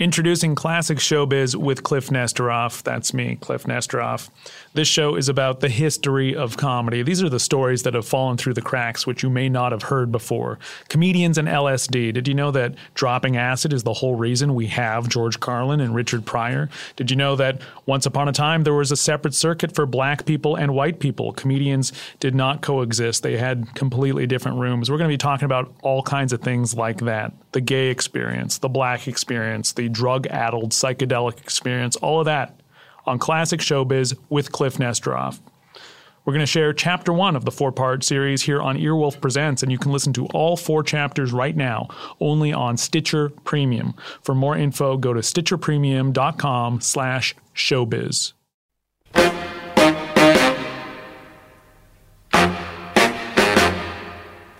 Introducing classic showbiz with Kliph Nesteroff. That's me, Kliph Nesteroff. This show is about the history of comedy. These are the stories that have fallen through the cracks, which you may not have heard before. Comedians and LSD. Did you know that dropping acid is the whole reason we have George Carlin and Richard Pryor? Did you know that once upon a time there was a separate circuit for black people and white people? Comedians did not coexist, they had completely different rooms. We're going to be talking about all kinds of things like that the gay experience, the black experience, the drug addled psychedelic experience, all of that on Classic Showbiz with Kliph Nesteroff. We're going to share chapter one of the four part series here on Earwolf Presents, and you can listen to all four chapters right now only on Stitcher Premium. For more info, go to stitcherpremium.com slash showbiz.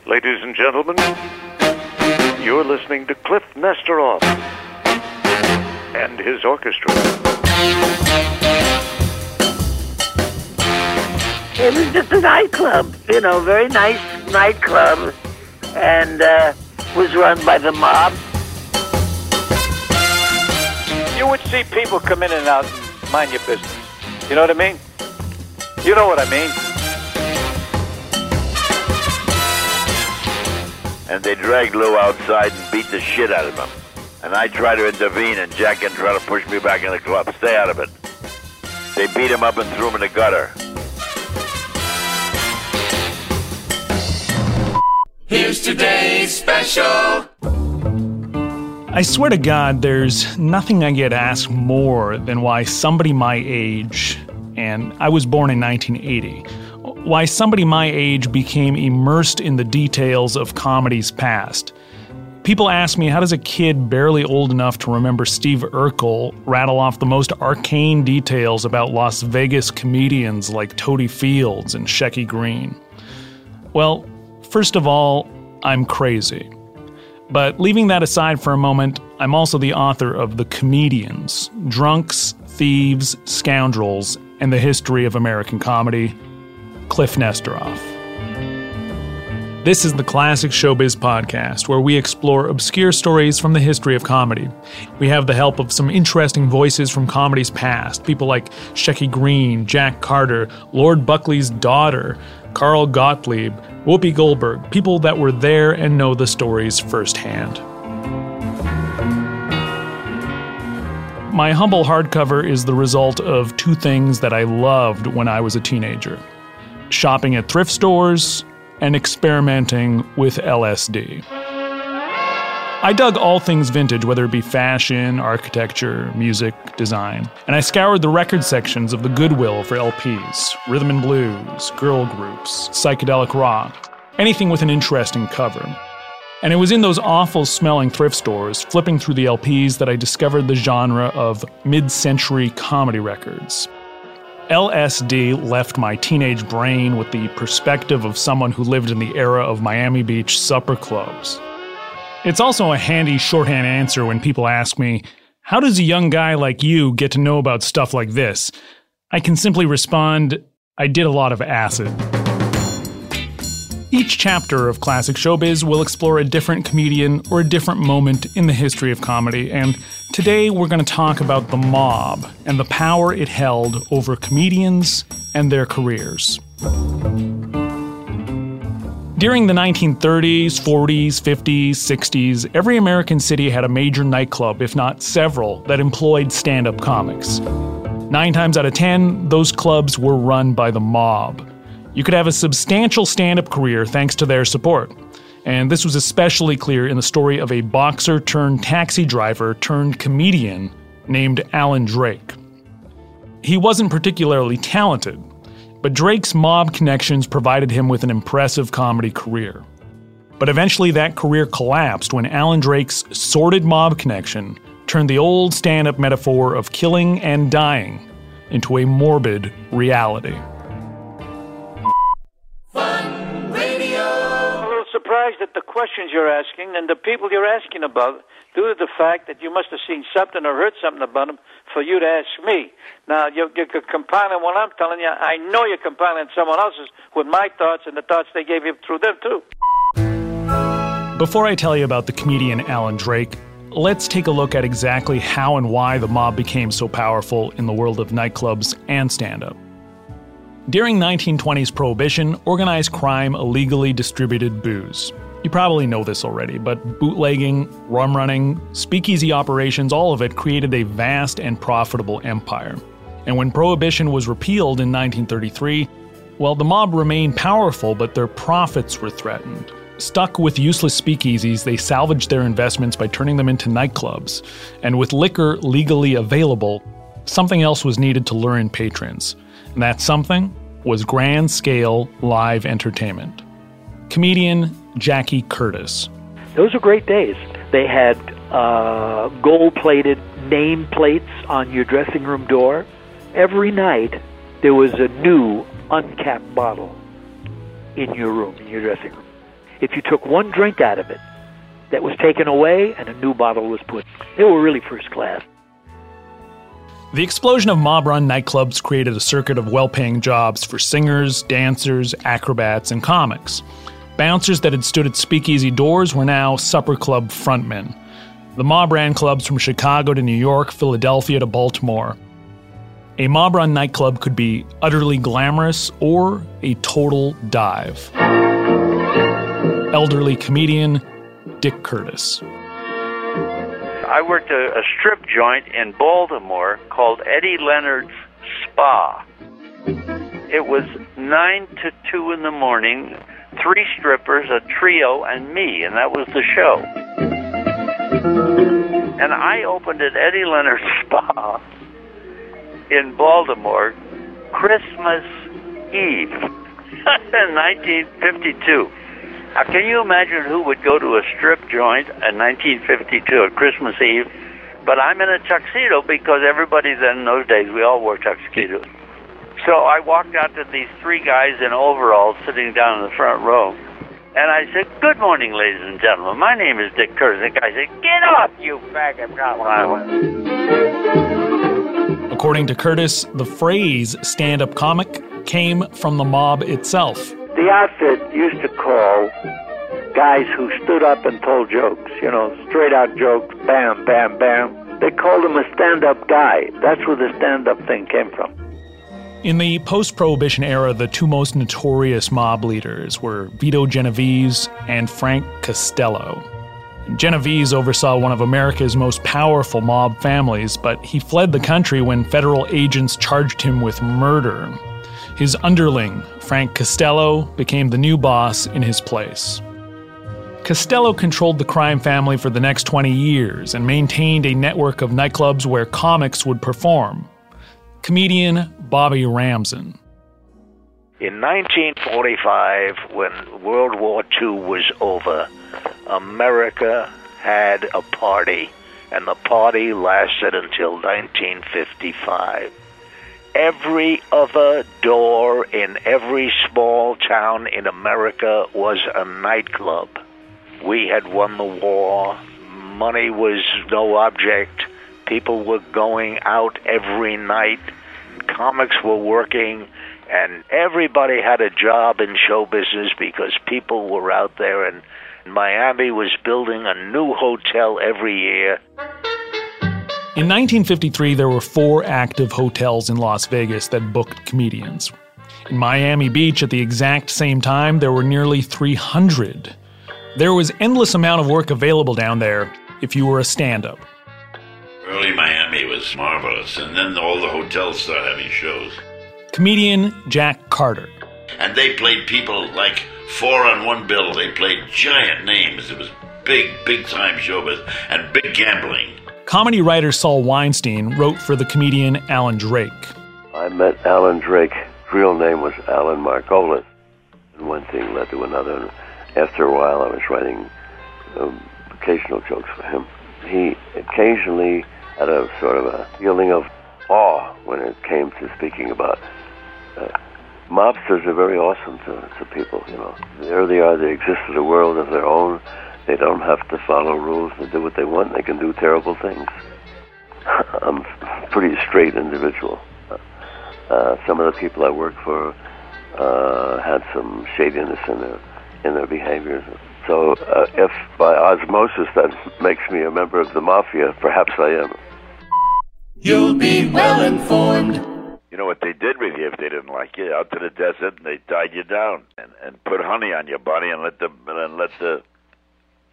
Ladies and gentlemen, you're listening to Kliph Nesteroff and his orchestra. It was just a nightclub, you know, very nice nightclub, and uh, was run by the mob. You would see people come in and out and mind your business. You know what I mean? You know what I mean. and they dragged Lou outside and beat the shit out of him. And I try to intervene, and Jack and try to push me back in the club. Stay out of it. They beat him up and threw him in the gutter. Here's today's special. I swear to God, there's nothing I get asked more than why somebody my age, and I was born in 1980, why somebody my age became immersed in the details of comedy's past. People ask me, how does a kid barely old enough to remember Steve Urkel rattle off the most arcane details about Las Vegas comedians like Totie Fields and Shecky Green? Well, first of all, I'm crazy. But leaving that aside for a moment, I'm also the author of The Comedians Drunks, Thieves, Scoundrels, and the History of American Comedy Kliph Nesteroff. This is the Classic Showbiz Podcast, where we explore obscure stories from the history of comedy. We have the help of some interesting voices from comedy's past, people like Shecky Green, Jack Carter, Lord Buckley's daughter, Carl Gottlieb, Whoopi Goldberg, people that were there and know the stories firsthand. My humble hardcover is the result of two things that I loved when I was a teenager shopping at thrift stores, and experimenting with LSD. I dug all things vintage, whether it be fashion, architecture, music, design, and I scoured the record sections of the Goodwill for LPs, rhythm and blues, girl groups, psychedelic rock, anything with an interesting cover. And it was in those awful smelling thrift stores, flipping through the LPs, that I discovered the genre of mid century comedy records. LSD left my teenage brain with the perspective of someone who lived in the era of Miami Beach supper clubs. It's also a handy shorthand answer when people ask me, How does a young guy like you get to know about stuff like this? I can simply respond, I did a lot of acid. Each chapter of Classic Showbiz will explore a different comedian or a different moment in the history of comedy, and today we're going to talk about the mob and the power it held over comedians and their careers. During the 1930s, 40s, 50s, 60s, every American city had a major nightclub, if not several, that employed stand up comics. Nine times out of ten, those clubs were run by the mob. You could have a substantial stand up career thanks to their support. And this was especially clear in the story of a boxer turned taxi driver turned comedian named Alan Drake. He wasn't particularly talented, but Drake's mob connections provided him with an impressive comedy career. But eventually, that career collapsed when Alan Drake's sordid mob connection turned the old stand up metaphor of killing and dying into a morbid reality. Little surprised at the questions you're asking and the people you're asking about due to the fact that you must have seen something or heard something about them for you to ask me. Now, you're, you're compiling what I'm telling you. I know you're compiling someone else's with my thoughts and the thoughts they gave you through them, too. Before I tell you about the comedian Alan Drake, let's take a look at exactly how and why the mob became so powerful in the world of nightclubs and stand up. During 1920s prohibition, organized crime illegally distributed booze. You probably know this already, but bootlegging, rum running, speakeasy operations, all of it created a vast and profitable empire. And when prohibition was repealed in 1933, well, the mob remained powerful, but their profits were threatened. Stuck with useless speakeasies, they salvaged their investments by turning them into nightclubs. And with liquor legally available, something else was needed to lure in patrons. And that something was grand scale live entertainment. Comedian Jackie Curtis. Those were great days. They had uh, gold plated name plates on your dressing room door. Every night, there was a new uncapped bottle in your room, in your dressing room. If you took one drink out of it, that was taken away and a new bottle was put. They were really first class. The explosion of mob run nightclubs created a circuit of well paying jobs for singers, dancers, acrobats, and comics. Bouncers that had stood at speakeasy doors were now supper club frontmen. The mob ran clubs from Chicago to New York, Philadelphia to Baltimore. A mob run nightclub could be utterly glamorous or a total dive elderly comedian Dick Curtis. I worked a, a strip joint in Baltimore called Eddie Leonard's Spa. It was 9 to 2 in the morning, three strippers, a trio, and me, and that was the show. And I opened at Eddie Leonard's Spa in Baltimore Christmas Eve in 1952. Now, can you imagine who would go to a strip joint in 1952 at Christmas Eve? But I'm in a tuxedo because everybody then in those days we all wore tuxedos. So I walked out to these three guys in overalls sitting down in the front row. And I said, Good morning, ladies and gentlemen. My name is Dick Curtis. The guy said, Get up, you faggot. According to Curtis, the phrase stand up comic came from the mob itself. The outfit used to call guys who stood up and told jokes, you know, straight out jokes, bam, bam, bam. They called him a stand up guy. That's where the stand up thing came from. In the post prohibition era, the two most notorious mob leaders were Vito Genovese and Frank Costello. Genovese oversaw one of America's most powerful mob families, but he fled the country when federal agents charged him with murder. His underling, Frank Costello, became the new boss in his place. Costello controlled the crime family for the next 20 years and maintained a network of nightclubs where comics would perform. Comedian Bobby Ramsen. In 1945, when World War II was over, America had a party, and the party lasted until 1955 every other door in every small town in America was a nightclub. We had won the war. Money was no object. People were going out every night. Comics were working. And everybody had a job in show business because people were out there. And Miami was building a new hotel every year. In 1953, there were four active hotels in Las Vegas that booked comedians. In Miami Beach, at the exact same time, there were nearly 300. There was endless amount of work available down there if you were a stand-up. Early Miami was was marvelous. And then all the hotels started having shows. Comedian Jack Carter. And they played people like four on one bill. They played giant names. It was big, big time showbiz and big gambling. Comedy writer Saul Weinstein wrote for the comedian Alan Drake. I met Alan Drake. His real name was Alan Margolis. And one thing led to another. After a while, I was writing um, occasional jokes for him. He occasionally had a sort of a feeling of awe when it came to speaking about uh, mobsters are very awesome to, to people, you know. There they are, they exist in a world of their own. They don't have to follow rules. They do what they want. They can do terrible things. I'm a pretty straight individual. Uh, some of the people I work for uh, had some shadiness in their in their behaviors. So, uh, if by osmosis that makes me a member of the mafia, perhaps I am. You'll be well informed. You know what they did with you if they didn't like you? Out to the desert, and they tied you down and, and put honey on your body and let the and let the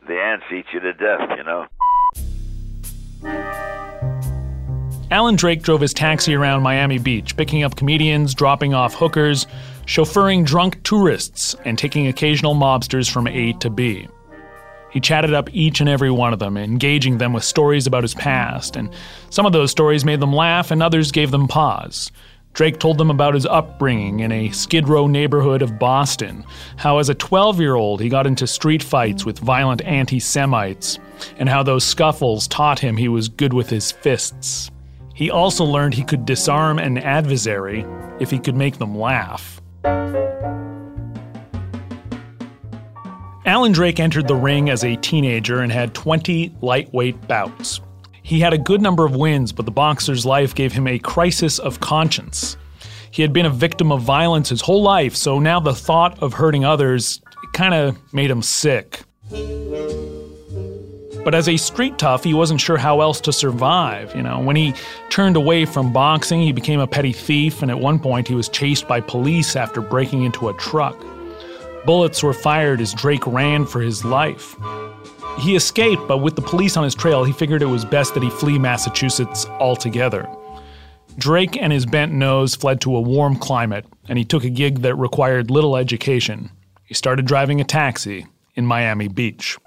the ants eat you to death. You know. Alan Drake drove his taxi around Miami Beach, picking up comedians, dropping off hookers, chauffeuring drunk tourists, and taking occasional mobsters from A to B. He chatted up each and every one of them, engaging them with stories about his past, and some of those stories made them laugh and others gave them pause. Drake told them about his upbringing in a Skid Row neighborhood of Boston, how as a 12 year old he got into street fights with violent anti Semites, and how those scuffles taught him he was good with his fists. He also learned he could disarm an adversary if he could make them laugh. Alan Drake entered the ring as a teenager and had 20 lightweight bouts. He had a good number of wins, but the boxer's life gave him a crisis of conscience. He had been a victim of violence his whole life, so now the thought of hurting others kind of made him sick. But as a street tough, he wasn't sure how else to survive. You know, when he turned away from boxing, he became a petty thief, and at one point he was chased by police after breaking into a truck. Bullets were fired as Drake ran for his life. He escaped, but with the police on his trail, he figured it was best that he flee Massachusetts altogether. Drake and his bent nose fled to a warm climate, and he took a gig that required little education. He started driving a taxi in Miami Beach.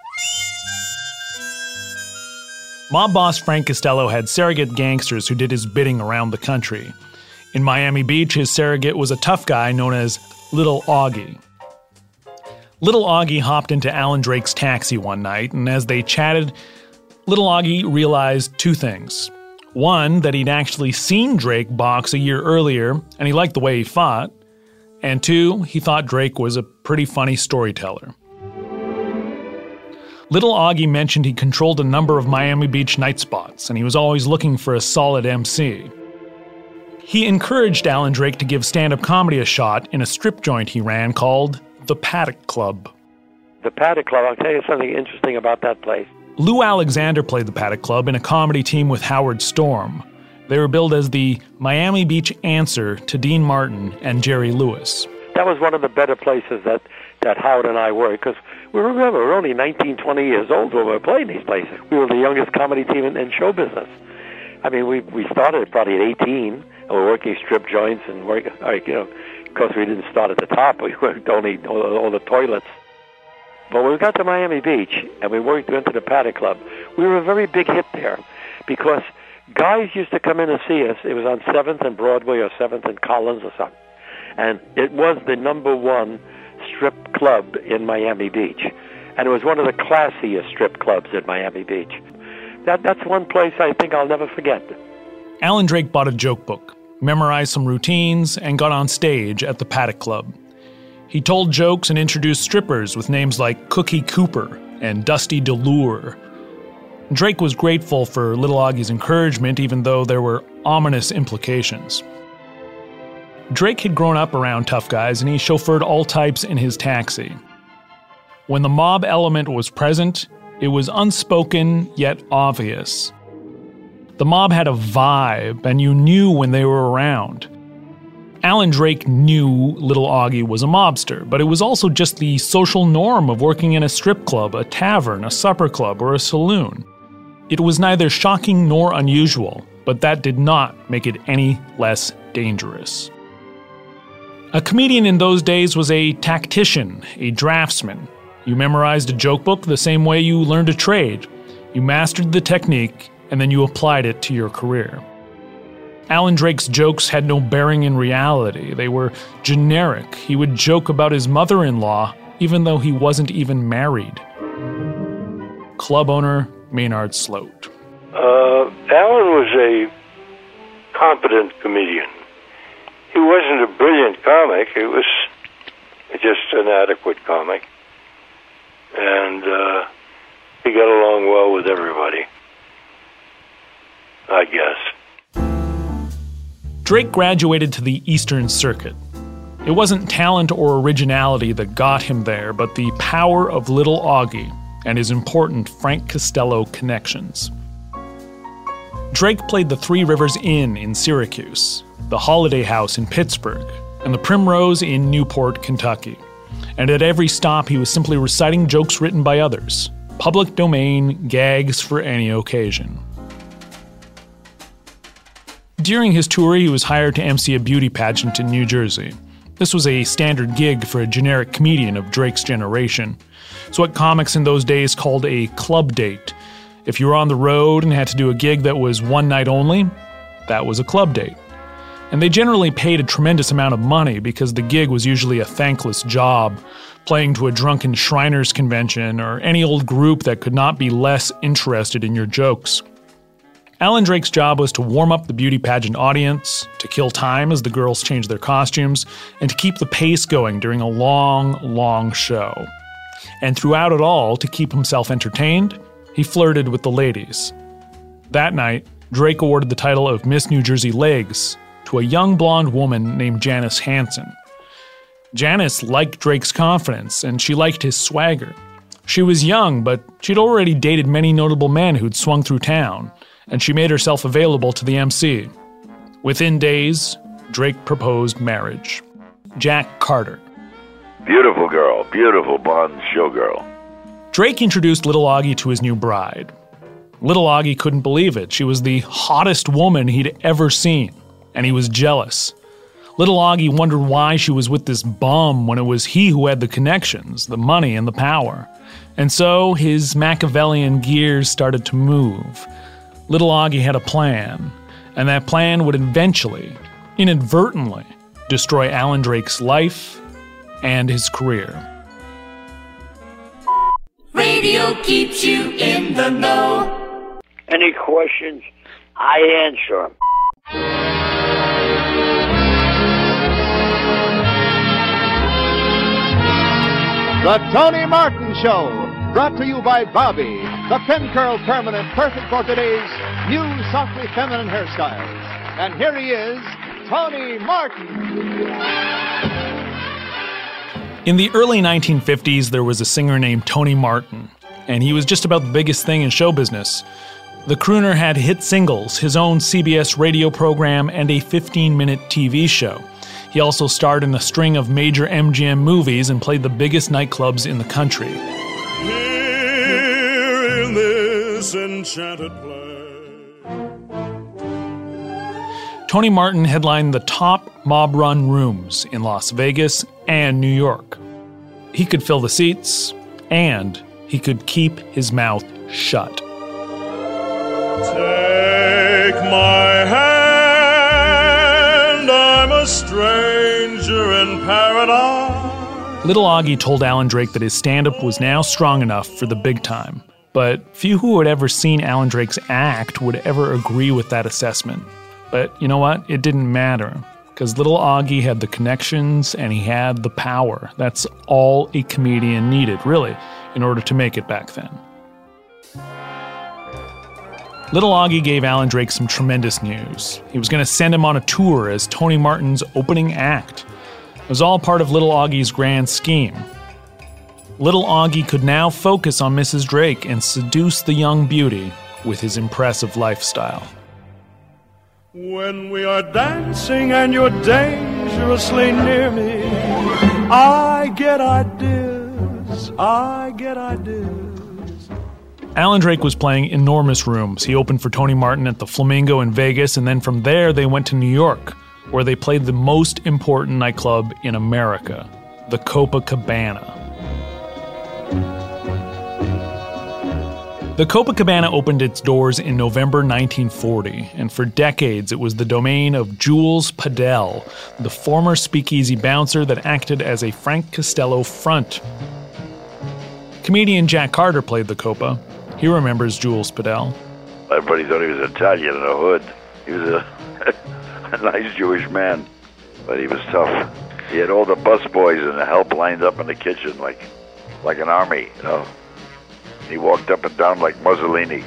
Mob boss Frank Costello had surrogate gangsters who did his bidding around the country. In Miami Beach, his surrogate was a tough guy known as Little Augie. Little Augie hopped into Alan Drake's taxi one night, and as they chatted, Little Augie realized two things. One, that he'd actually seen Drake box a year earlier, and he liked the way he fought. And two, he thought Drake was a pretty funny storyteller. Little Augie mentioned he controlled a number of Miami Beach night spots, and he was always looking for a solid MC. He encouraged Alan Drake to give stand up comedy a shot in a strip joint he ran called the Paddock Club. The Paddock Club, I'll tell you something interesting about that place. Lou Alexander played the Paddock Club in a comedy team with Howard Storm. They were billed as the Miami Beach answer to Dean Martin and Jerry Lewis. That was one of the better places that, that Howard and I were because we remember we were only 19, 20 years old when we were playing these places. We were the youngest comedy team in, in show business. I mean, we we started probably at 18 and we were working strip joints and work, like, you know, course, we didn't start at the top. We worked only all, the toilets. But when we got to Miami Beach and we worked into the Paddock Club, we were a very big hit there because guys used to come in and see us. It was on 7th and Broadway or 7th and Collins or something. And it was the number one strip club in Miami Beach. And it was one of the classiest strip clubs in Miami Beach. That, that's one place I think I'll never forget. Alan Drake bought a joke book memorized some routines, and got on stage at the Paddock Club. He told jokes and introduced strippers with names like Cookie Cooper and Dusty Delure. Drake was grateful for Little Augie's encouragement, even though there were ominous implications. Drake had grown up around tough guys and he chauffeured all types in his taxi. When the mob element was present, it was unspoken yet obvious. The mob had a vibe, and you knew when they were around. Alan Drake knew Little Augie was a mobster, but it was also just the social norm of working in a strip club, a tavern, a supper club, or a saloon. It was neither shocking nor unusual. but that did not make it any less dangerous. A comedian in those days was a tactician, a draftsman. You memorized a joke book the same way you learned a trade. You mastered the technique, and then you applied it to your career. Alan Drake's jokes had no bearing in reality. They were generic. He would joke about his mother in law, even though he wasn't even married. Club owner Maynard Sloate. Uh, Alan was a competent comedian. He wasn't a brilliant comic. He was just an adequate comic. And uh, he got along well with everybody. I guess. Drake graduated to the Eastern Circuit. It wasn't talent or originality that got him there, but the power of Little Augie and his important Frank Costello connections. Drake played the Three Rivers Inn in Syracuse, the Holiday House in Pittsburgh, and the Primrose in Newport, Kentucky. And at every stop, he was simply reciting jokes written by others, public domain gags for any occasion. During his tour, he was hired to MC a beauty pageant in New Jersey. This was a standard gig for a generic comedian of Drake's generation. It's what comics in those days called a club date. If you were on the road and had to do a gig that was one night only, that was a club date. And they generally paid a tremendous amount of money because the gig was usually a thankless job, playing to a drunken Shriners convention or any old group that could not be less interested in your jokes. Alan Drake's job was to warm up the beauty pageant audience, to kill time as the girls changed their costumes, and to keep the pace going during a long, long show. And throughout it all, to keep himself entertained, he flirted with the ladies. That night, Drake awarded the title of Miss New Jersey Legs to a young blonde woman named Janice Hanson. Janice liked Drake's confidence, and she liked his swagger. She was young, but she'd already dated many notable men who'd swung through town, and she made herself available to the MC. Within days, Drake proposed marriage. Jack Carter. Beautiful girl, beautiful blonde showgirl. Drake introduced Little Augie to his new bride. Little Augie couldn't believe it. She was the hottest woman he'd ever seen, and he was jealous. Little Augie wondered why she was with this bum when it was he who had the connections, the money, and the power. And so his Machiavellian gears started to move. Little Augie had a plan, and that plan would eventually, inadvertently, destroy Alan Drake's life and his career. Radio keeps you in the know. Any questions, I answer them. The Tony Martin Show, brought to you by Bobbi, the pin curl permanent, perfect for today's new softly feminine hairstyles. And here he is, Tony Martin. In the early 1950s, there was a singer named Tony Martin, and he was just about the biggest thing in show business. The crooner had hit singles, his own CBS radio program, and a 15 minute TV show. He also starred in a string of major MGM movies and played the biggest nightclubs in the country. Here in this enchanted place. Tony Martin headlined the top mob run rooms in Las Vegas and New York. He could fill the seats, and he could keep his mouth shut. Take my hand, I'm a stranger in paradise. Little Augie told Alan Drake that his stand up was now strong enough for the big time, but few who had ever seen Alan Drake's act would ever agree with that assessment. But you know what? It didn't matter, because Little Augie had the connections and he had the power. That's all a comedian needed, really, in order to make it back then. Little Augie gave Alan Drake some tremendous news. He was going to send him on a tour as Tony Martin's opening act. It was all part of Little Augie's grand scheme. Little Augie could now focus on Mrs. Drake and seduce the young beauty with his impressive lifestyle. When we are dancing and you're dangerously near me, I get ideas, I get ideas. Alan Drake was playing enormous rooms. He opened for Tony Martin at the Flamingo in Vegas, and then from there they went to New York, where they played the most important nightclub in America, the Copacabana. The Copacabana opened its doors in November 1940, and for decades it was the domain of Jules Podell, the former speakeasy bouncer that acted as a Frank Costello front. Comedian Jack Carter played the Copa. He remembers Jules Podell. Everybody thought he was Italian in the hood. He was a, a nice Jewish man, but he was tough. He had all the busboys and the help lined up in the kitchen like, like an army, you know. He walked up and down like Mussolini.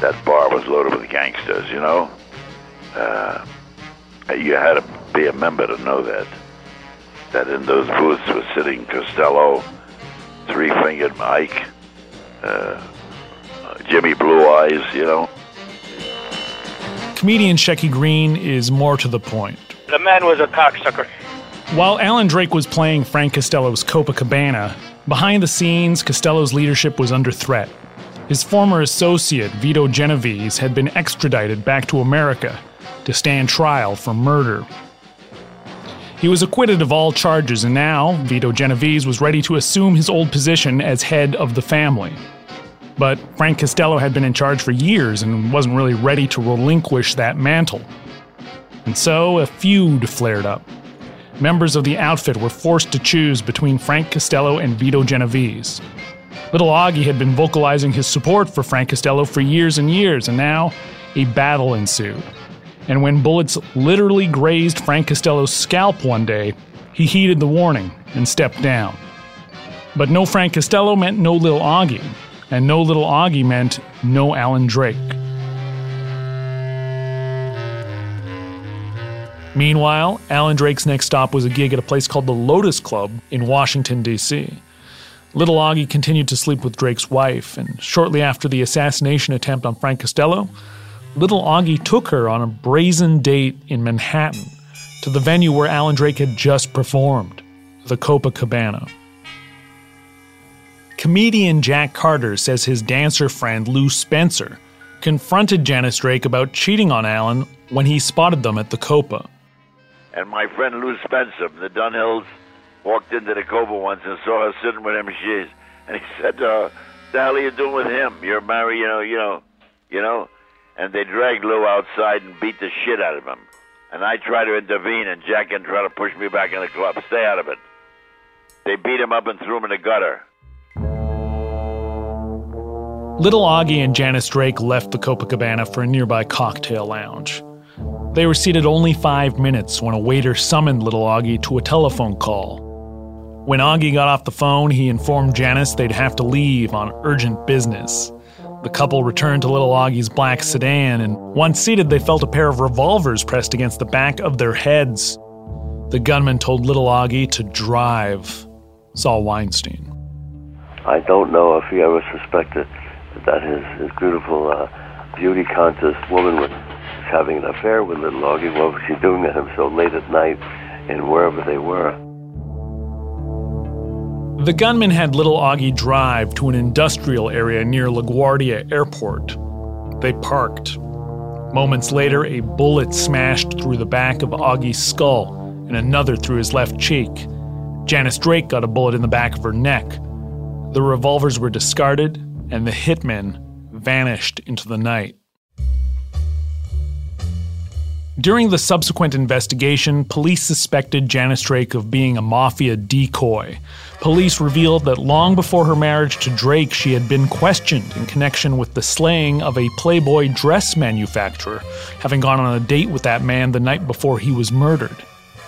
That bar was loaded with gangsters, you know. Uh, you had to be a member to know that. That in those booths was sitting Costello, Three Fingered Mike, uh, Jimmy Blue Eyes, you know. Comedian Shecky Green is more to the point. The man was a cocksucker. While Alan Drake was playing Frank Costello's Copacabana, behind the scenes, Costello's leadership was under threat. His former associate, Vito Genovese, had been extradited back to America to stand trial for murder. He was acquitted of all charges, and now Vito Genovese was ready to assume his old position as head of the family. But Frank Costello had been in charge for years and wasn't really ready to relinquish that mantle. And so a feud flared up. Members of the outfit were forced to choose between Frank Costello and Vito Genovese. Little Augie had been vocalizing his support for Frank Costello for years and years, and now a battle ensued. And when bullets literally grazed Frank Costello's scalp one day, he heeded the warning and stepped down. But no Frank Costello meant no Little Augie, and no Little Augie meant no Alan Drake. Meanwhile, Alan Drake's next stop was a gig at a place called the Lotus Club in Washington, D.C. Little Augie continued to sleep with Drake's wife, and shortly after the assassination attempt on Frank Costello, Little Augie took her on a brazen date in Manhattan to the venue where Alan Drake had just performed, the Copacabana. Comedian Jack Carter says his dancer friend Lou Spencer confronted Janice Drake about cheating on Alan when he spotted them at the Copa. And my friend Lou Spencer from the Dunhills walked into the Copa once and saw her sitting with him. And she, and he said, uh, "The hell are you doing with him? You're married, you know, you know, you know." And they dragged Lou outside and beat the shit out of him. And I tried to intervene, and Jack and try to push me back in the club. Stay out of it. They beat him up and threw him in the gutter. Little Augie and Janice Drake left the Copacabana for a nearby cocktail lounge. They were seated only five minutes when a waiter summoned Little Augie to a telephone call. When Augie got off the phone, he informed Janice they'd have to leave on urgent business. The couple returned to Little Augie's black sedan, and once seated, they felt a pair of revolvers pressed against the back of their heads. The gunman told Little Augie to drive. Saul Weinstein. I don't know if he ever suspected that his, his beautiful, uh, beauty conscious woman was having an affair with little Augie. What was she doing to him so late at night and wherever they were? The gunman had little Augie drive to an industrial area near LaGuardia Airport. They parked. Moments later, a bullet smashed through the back of Augie's skull and another through his left cheek. Janice Drake got a bullet in the back of her neck. The revolvers were discarded, and the hitmen vanished into the night. During the subsequent investigation, police suspected Janice Drake of being a mafia decoy. Police revealed that long before her marriage to Drake, she had been questioned in connection with the slaying of a Playboy dress manufacturer, having gone on a date with that man the night before he was murdered.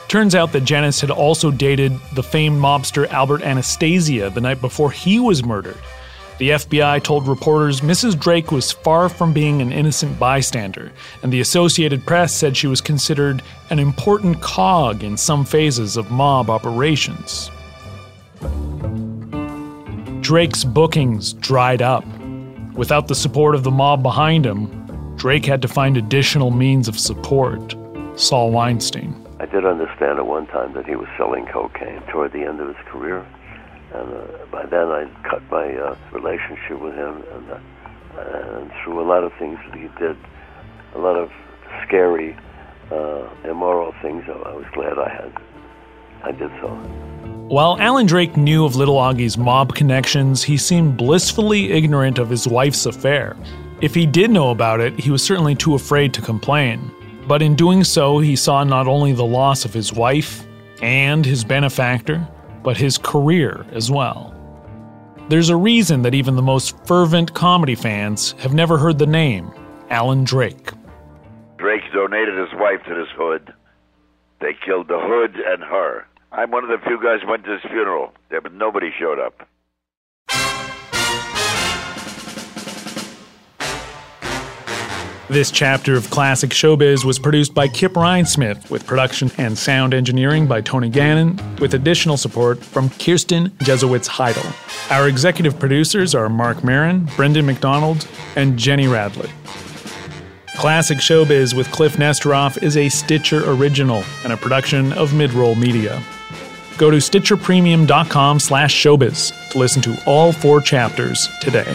Turns out that Janice had also dated the famed mobster Albert Anastasia the night before he was murdered. The FBI told reporters Mrs. Drake was far from being an innocent bystander, and the Associated Press said she was considered an important cog in some phases of mob operations. Drake's bookings dried up. Without the support of the mob behind him, Drake had to find additional means of support. Saul Weinstein. I did understand at one time that he was selling cocaine toward the end of his career, And uh, by then, I'd cut my uh, relationship with him, and, uh, and through a lot of things that he did, a lot of scary, uh, immoral things, I, was glad I had. I did so. While Alan Drake knew of Little Augie's mob connections, he seemed blissfully ignorant of his wife's affair. If he did know about it, he was certainly too afraid to complain. But in doing so, he saw not only the loss of his wife and his benefactor, but his career as well. There's a reason that even the most fervent comedy fans have never heard the name Alan Drake. Drake donated his wife to this hood. They killed the hood and her. I'm one of the few guys who went to his funeral. But nobody showed up. This chapter of Classic Showbiz was produced by Kip Rhinesmith, with production and sound engineering by Tony Gannon, with additional support from Kirsten Jesowitz Heidel. Our executive producers are Marc Maron, Brendan McDonald, and Jenny Radley. Classic Showbiz with Kliph Nesteroff is a Stitcher original and a production of Midroll Media. Go to stitcherpremium.com slash showbiz to listen to all four chapters today.